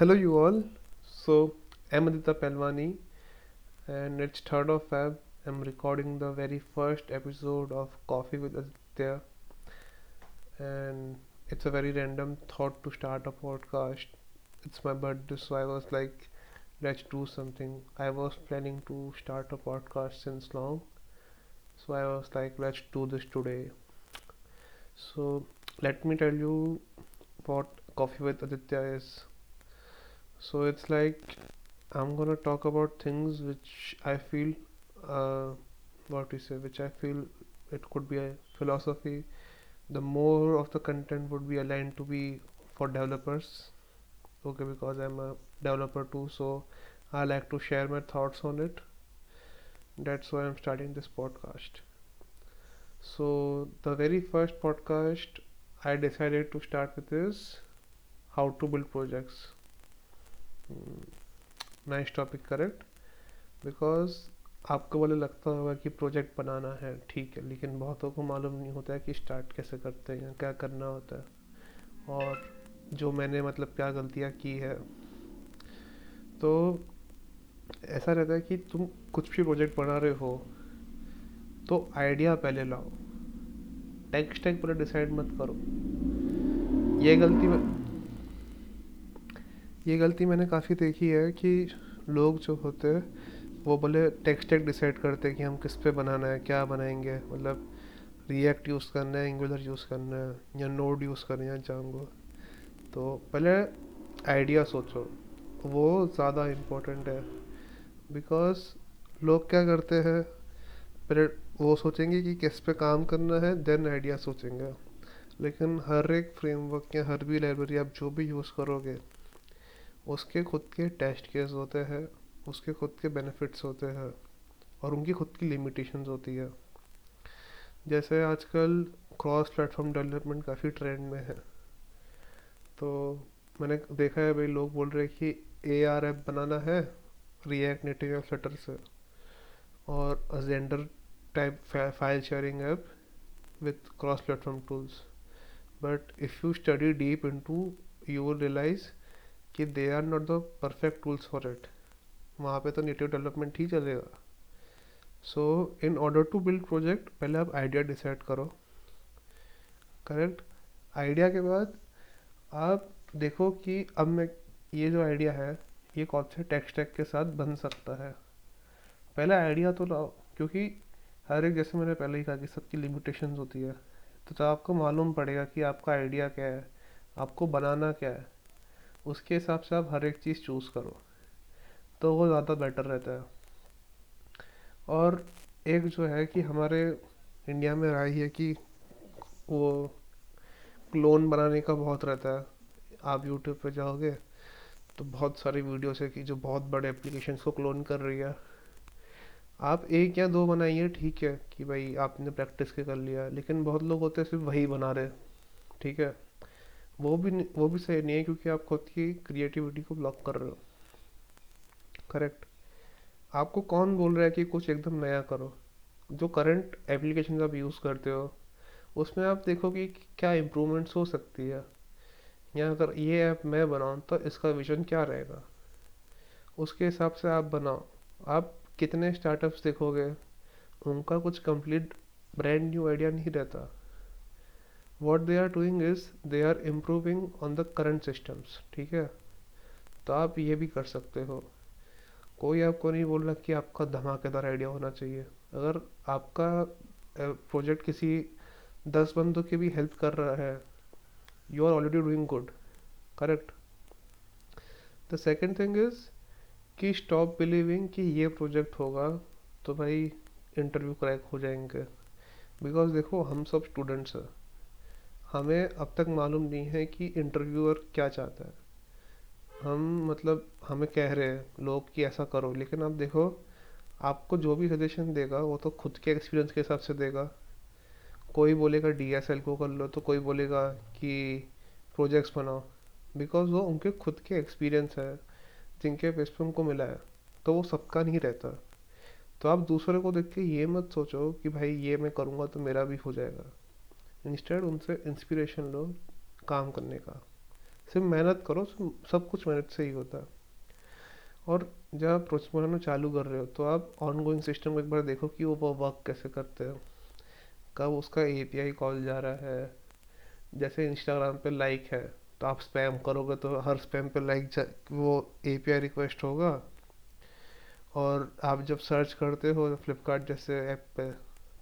Hello, you all. So, I'm Aditya Pelwani, and it's 3rd of Feb. I'm recording the very first episode of Coffee with Aditya, and it's a very random thought to start a podcast. It's my birthday, so I was like, let's do something. I was planning to start a podcast since long, so I was like, let's do this today. So, let me tell you what Coffee with Aditya is. So it's like I'm gonna talk about things which I feel, uh, what you say, which I feel it could be a philosophy. The more of the content would be aligned to be for developers. Okay, because I'm a developer too, so I like to share my thoughts on it. That's why I'm starting this podcast. So the very first podcast I decided to start with is how to build projects. Nice topic correct because आपको बोले लगता होगा कि project बनाना है, ठीक है, लेकिन बहुतों को मालूम नहीं होता है कि स्टार्ट कैसे करते हैं, क्या करना होता है। और जो मैंने मतलब क्या गलतियाँ की है तो ऐसा रहता है कि तुम कुछ भी प्रोजेक्ट बना रहे हो तो आइडिया पहले लाओ। टेक्स्ट टैग पूरा डिसाइड मत करो। ये गलती ये गलती मैंने काफ़ी देखी है कि लोग जो होते हैं, वो बोले टेक्स्ट डिसाइड करते हैं कि हम किस पे बनाना है, क्या बनाएँगे। मतलब रिएक्ट यूज़ करना है एंगुलर यूज़ करना है, या नोड यूज़ करना है जाऊँगा तो पहले आइडिया सोचो। वो ज़्यादा इम्पोर्टेंट है। बिकॉज़ लोग क्या करते हैं, पहले वो सोचेंगे कि किस पे काम करना है देन आइडिया सोचेंगे। लेकिन हर एक फ्रेमवर्क या हर भी लाइब्रेरी आप जो भी यूज़ करोगे उसके खुद के टेस्ट केस होते हैं, उसके खुद के बेनिफिट्स होते हैं और उनकी खुद की लिमिटेशंस होती है। जैसे आजकल क्रॉस प्लेटफॉर्म डेवलपमेंट काफ़ी ट्रेंड में है। तो मैंने देखा है भाई, लोग बोल रहे हैं कि ए आर ऐप बनाना है रिएक्ट नेटिव या फ्लटर से। और Xender type file sharing app with cross platform tools but if you study deep into you will realize कि they are not the perfect tools for it वहाँ पे तो native development ही चलेगा। So in order to build project पहले आप idea decide करो। Correct idea के बाद आप देखो कि अब मैं ये जो आइडिया है ये कौन से टेक्स्ट के साथ बन सकता है। पहले आइडिया तो लाओ क्योंकि हर एक जैसे मैंने पहले ही कहा कि सबकी लिमिटेशंस होती है। तो, तो आपको मालूम पड़ेगा कि आपका आइडिया क्या है आपको बनाना क्या है। उसके हिसाब से आप हर एक चीज़ चूज़ करो। तो वो ज़्यादा बेटर रहता है। और एक जो है कि हमारे इंडिया में राय है कि वो क्लोन बनाने का बहुत रहता है। आप यूट्यूब पे जाओगे तो बहुत सारी वीडियोस है कि जो बहुत बड़े एप्लीकेशन को क्लोन कर रही है। आप एक या दो बनाइए, ठीक है कि भाई आपने प्रैक्टिस के कर लिया, लेकिन बहुत लोग होते हैं सिर्फ़ वही बना रहे ठीक है? वो भी वो भी सही नहीं है क्योंकि आप खुद की क्रिएटिविटी को ब्लॉक कर रहे हो। करेक्ट आपको कौन बोल रहा है कि कुछ एकदम नया करो? जो करंट एप्लीकेशन आप यूज़ करते हो, उसमें आप देखो कि क्या इम्प्रूवमेंट्स हो सकती है। या अगर ये ऐप मैं बनाऊँ तो इसका विजन क्या रहेगा? उसके हिसाब से आप बनाओ। आप कितने स्टार्टअप्स देखोगे, उनका कुछ कंप्लीट ब्रांड न्यू आइडिया नहीं रहता। What they are doing is they are improving on the current systems ठीक है? तो आप ये भी कर सकते हो। कोई आपको नहीं बोल रहा कि आपका धमाकेदार आइडिया होना चाहिए। अगर आपका प्रोजेक्ट किसी दस बंदों की भी हेल्प कर रहा है you are already doing good correct the second thing is कि स्टॉप बिलीविंग कि ये प्रोजेक्ट होगा तो भाई इंटरव्यू क्रैक हो जाएँगे। बिकॉज़ देखो, हम सब स्टूडेंट्स हैं। हमें अब तक मालूम नहीं है कि इंटरव्यूअर क्या चाहता है। हम मतलब हमें कह रहे हैं, लोग कि ऐसा करो, लेकिन आप देखो, आपको जो भी सजेशन देगा, वो तो खुद के एक्सपीरियंस के हिसाब से देगा। कोई बोलेगा डी एस एल को कर लो तो कोई बोलेगा कि प्रोजेक्ट्स बनाओ बिकॉज़ वो उनके खुद के एक्सपीरियंस है, जिनके बेस पे उनको मिला है तो वो सबका नहीं रहता। तो आप दूसरे को देख के ये मत सोचो कि भाई ये मैं करूँगा तो मेरा भी हो जाएगा। इंस्टेड उनसे इंस्पिरेशन लो काम करने का। सिर्फ़ मेहनत करो सब कुछ मेहनत से ही होता। है और जब आप प्रोजेक्ट बनाना चालू कर रहे हो तो आप ऑन गोइंग सिस्टम को एक बार देखो कि वो वर्क कैसे करते हैं। कब उसका एपीआई कॉल जा रहा है। जैसे इंस्टाग्राम पे लाइक है तो आप स्पैम करोगे तो हर स्पैम पे लाइक वो एपीआई रिक्वेस्ट होगा। और आप जब सर्च करते हो फ्लिपकार्ट जैसे ऐप पे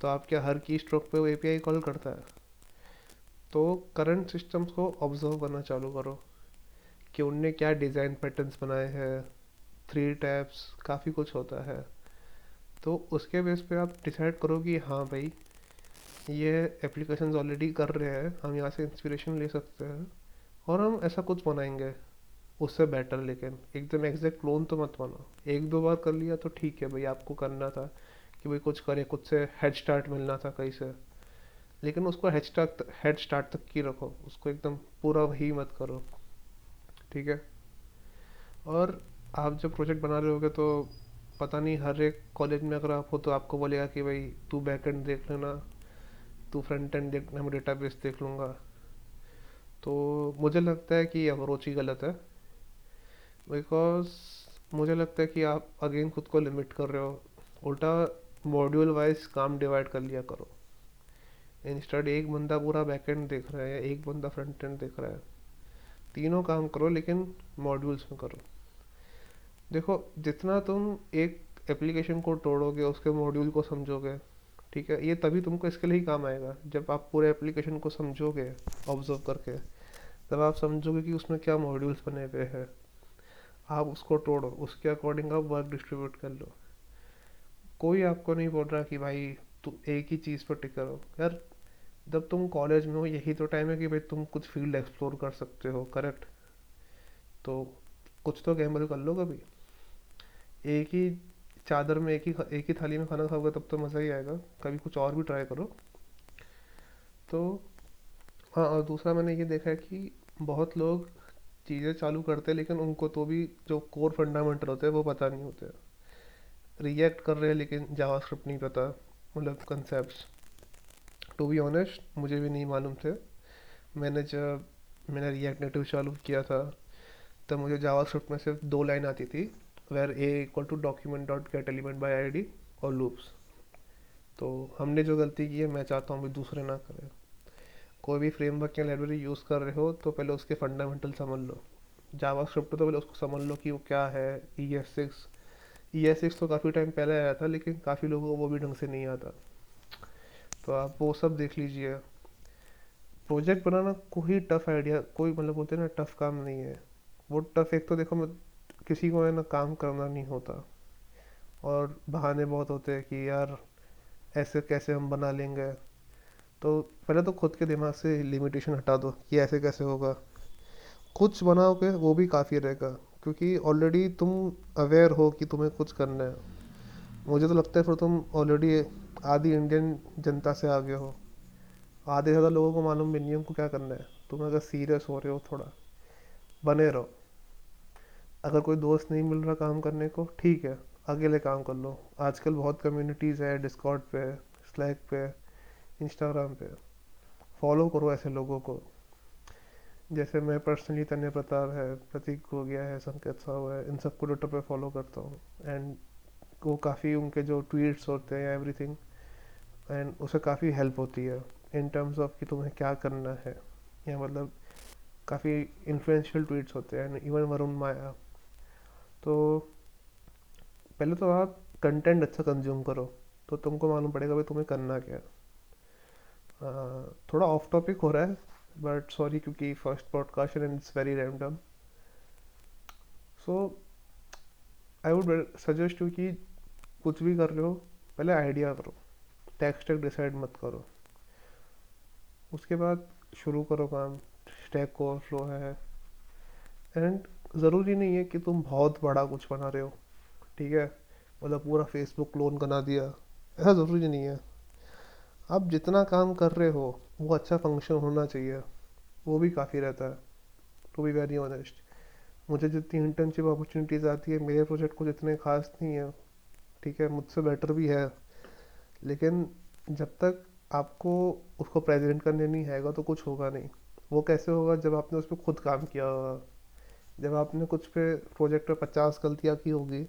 तो आप क्या हर की स्ट्रोक पे वो एपीआई कॉल करता है? तो करंट सिस्टम्स को ऑब्ज़र्व करना चालू करो कि उनने क्या डिज़ाइन पैटर्न्स बनाए हैं थ्री टैप्स काफ़ी कुछ होता है। तो उसके बेस पे आप डिसाइड करो कि हाँ भाई, ये एप्लीकेशन ऑलरेडी कर रहे हैं, हम यहाँ से इंस्पिरेशन ले सकते हैं और हम ऐसा कुछ बनाएँगे, उससे बेटर लेकिन एकदम एग्जैक्ट क्लोन तो मत बनाओ एक दो बार कर लिया तो ठीक है भाई, आपको करना था कि भाई कुछ करे कुछ से हेड स्टार्ट मिलना था कहीं से। लेकिन उसको हेड स्टार्ट हेड स्टार्ट तक की रखो। उसको एकदम पूरा वही मत करो। ठीक है? और आप जब प्रोजेक्ट बना रहे होगे तो पता नहीं हर एक कॉलेज में अगर आप हो तो आपको बोलेगा कि भाई, तू बैक एंड देख लेना, तू फ्रंट एंड देख, मैं डेटाबेस देख लूँगा। तो मुझे लगता है कि अप्रोच ही गलत है। बिकॉज़ मुझे लगता है कि आप अगेन खुद को लिमिट कर रहे हो। उल्टा मॉड्यूल वाइज काम डिवाइड कर लिया करो। इंस्टेड एक बंदा पूरा बैक एंड देख रहा है या एक बंदा फ्रंट एंड देख रहा है। तीनों काम करो, लेकिन मॉड्यूल्स में करो। देखो, जितना तुम एक एप्लीकेशन को तोड़ोगे, उसके मॉड्यूल को समझोगे, ठीक है? ये तभी तुमको इसके लिए ही काम आएगा, जब आप पूरे एप्लीकेशन को समझोगे ऑब्ज़र्व करके। तब आप समझोगे कि उसमें क्या मॉड्यूल्स बने हुए हैं। आप उसको तोड़ो, उसके अकॉर्डिंग आप वर्क डिस्ट्रीब्यूट कर लो। कोई आपको नहीं बोल रहा कि भाई तुम एक ही चीज़ पर टिक करो यार जब तुम कॉलेज में हो, यही तो टाइम है कि भाई तुम कुछ फ़ील्ड एक्सप्लोर कर सकते हो करेक्ट तो कुछ तो गैम्बल कर लो कभी। एक ही चादर में, एक ही एक ही थाली में खाना खाओगे, तब तो मज़ा ही आएगा। कभी कुछ और भी ट्राई करो। तो हाँ और दूसरा मैंने ये देखा है कि बहुत लोग चीज़ें चालू करते हैं, लेकिन उनको तो भी जो कोर फंडामेंटल होते हैं, वो पता नहीं होते। रिएक्ट कर रहे हैं, लेकिन जावास्क्रिप्ट नहीं पता मतलब कंसेप्ट टू बी ऑनेस्ट मुझे भी नहीं मालूम थे। मैंने जब, मैंने रिएक्ट नेटिव चालू किया था, तब मुझे जावास्क्रिप्ट में सिर्फ़ दो लाइन आती थी var a equal to document dot get element by I D और लूप्स तो हमने जो गलती की है, मैं चाहता हूँ भी दूसरे ना करें। कोई भी फ्रेमवर्क या लाइब्रेरी यूज़ कर रहे हो तो पहले उसके फंडामेंटल समझ लो। जावा स्क्रिप्ट तो पहले उसको समझ लो कि वो क्या है E S six E S six तो काफ़ी टाइम पहले आया था, लेकिन काफ़ी लोगों को वो भी ढंग से नहीं आता। तो आप वो सब देख लीजिए। प्रोजेक्ट बनाना कोई टफ आइडिया कोई मतलब बोलते हैं ना टफ काम नहीं है। वो टफ एक तो देखो मैं किसी को है ना काम करना नहीं होता। और बहाने बहुत होते हैं कि यार ऐसे कैसे हम बना लेंगे। तो पहले तो खुद के दिमाग से लिमिटेशन हटा दो कि ऐसे कैसे होगा। कुछ बनाओगे, वो भी काफ़ी रहेगा। क्योंकि ऑलरेडी तुम अवेयर हो कि तुम्हें कुछ करना है। मुझे तो लगता है फिर तुम ऑलरेडी आधी इंडियन जनता से आगे हो। आधे ज़्यादा लोगों को मालूम भी नहीं हमको क्या करना है। तुम अगर सीरियस हो रहे हो थोड़ा, बने रहो। अगर कोई दोस्त नहीं मिल रहा काम करने को, ठीक है, अकेले काम कर लो। आजकल बहुत कम्युनिटीज़ है डिस्कॉर्ड पे स्लैक पे इंस्टाग्राम पे। फॉलो करो ऐसे लोगों को। जैसे मैं पर्सनली तन्य प्रताप है, प्रतीक हो गया है, संकेत साहब है, इन सबको ट्विटर पे फॉलो करता हूँ। एंड वो काफ़ी उनके जो ट्वीट्स होते हैं एवरीथिंग एंड उसे काफ़ी हेल्प होती है। इन टर्म्स ऑफ़ कि तुम्हें क्या करना है। या मतलब काफ़ी इन्फ्लुएंशियल ट्वीट्स होते हैं। इवन वरुण माया तो पहले तो आप कंटेंट अच्छा कंज्यूम करो। तो तुमको मालूम पड़ेगा भाई तुम्हें करना क्या थोड़ा ऑफ़ टॉपिक हो रहा है। बट सॉरी क्योंकि first podcast and it's very random so I would suggest you कि कुछ भी कर रहे हो, पहले आइडिया करो। टेक्स्ट टेक डिसाइड मत करो। उसके बाद शुरू करो काम। स्टैक को फ्लो है। एंड ज़रूरी नहीं है कि तुम बहुत बड़ा कुछ बना रहे हो। ठीक है? मतलब पूरा फेसबुक क्लोन बना दिया। ऐसा ज़रूरी नहीं है। आप जितना काम कर रहे हो, वो अच्छा फ़ंक्शन होना चाहिए। वो भी काफ़ी रहता है। टू बी वेरी ऑनेस्ट मुझे जितनी इंटर्नशिप अपॉर्चुनिटीज़ आती है, मेरे प्रोजेक्ट कुछ इतने खास नहीं है। ठीक है? मुझसे बेटर भी है। लेकिन जब तक आपको उसको प्रेजेंट करने नहीं आएगा तो कुछ होगा नहीं। वो कैसे होगा? जब आपने उस पर खुद काम किया होगा। जब आपने कुछ पे प्रोजेक्ट पर पचास गलतियाँ की होगी,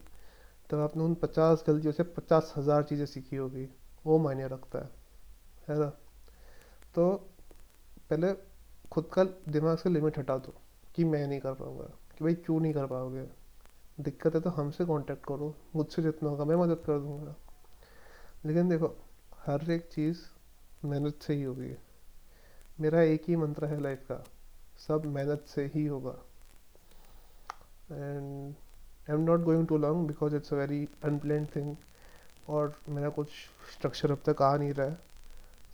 तब आपने उन पचास गलतियों से पचास हज़ार चीज़ें सीखी होगी। वो मायने रखता है। है ना? तो पहले खुद का दिमाग से लिमिट हटा दो कि मैं नहीं कर पाऊँगा, कि भाई क्यों नहीं कर पाओगे? दिक्कत है तो हमसे कांटेक्ट करो। मुझसे जितना होगा मैं मदद कर दूँगा। लेकिन देखो, हर एक चीज़ मेहनत से ही होगी। मेरा एक ही मंत्र है लाइफ का, सब मेहनत से ही होगा। And I am not going to long because it's a very unplanned thing और मेरा कुछ स्ट्रक्चर अब तक आ नहीं रहा है।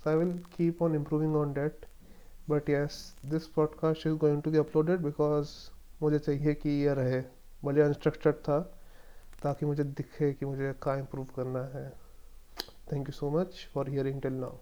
So I will keep on improving on that but yes this podcast is going to be uploaded because मुझे चाहिए कि ये रहे। भले अनस्ट्रक्चर्ड था, ताकि मुझे दिखे कि मुझे कहाँ इम्प्रूव करना है। Thank you so much for hearing till now.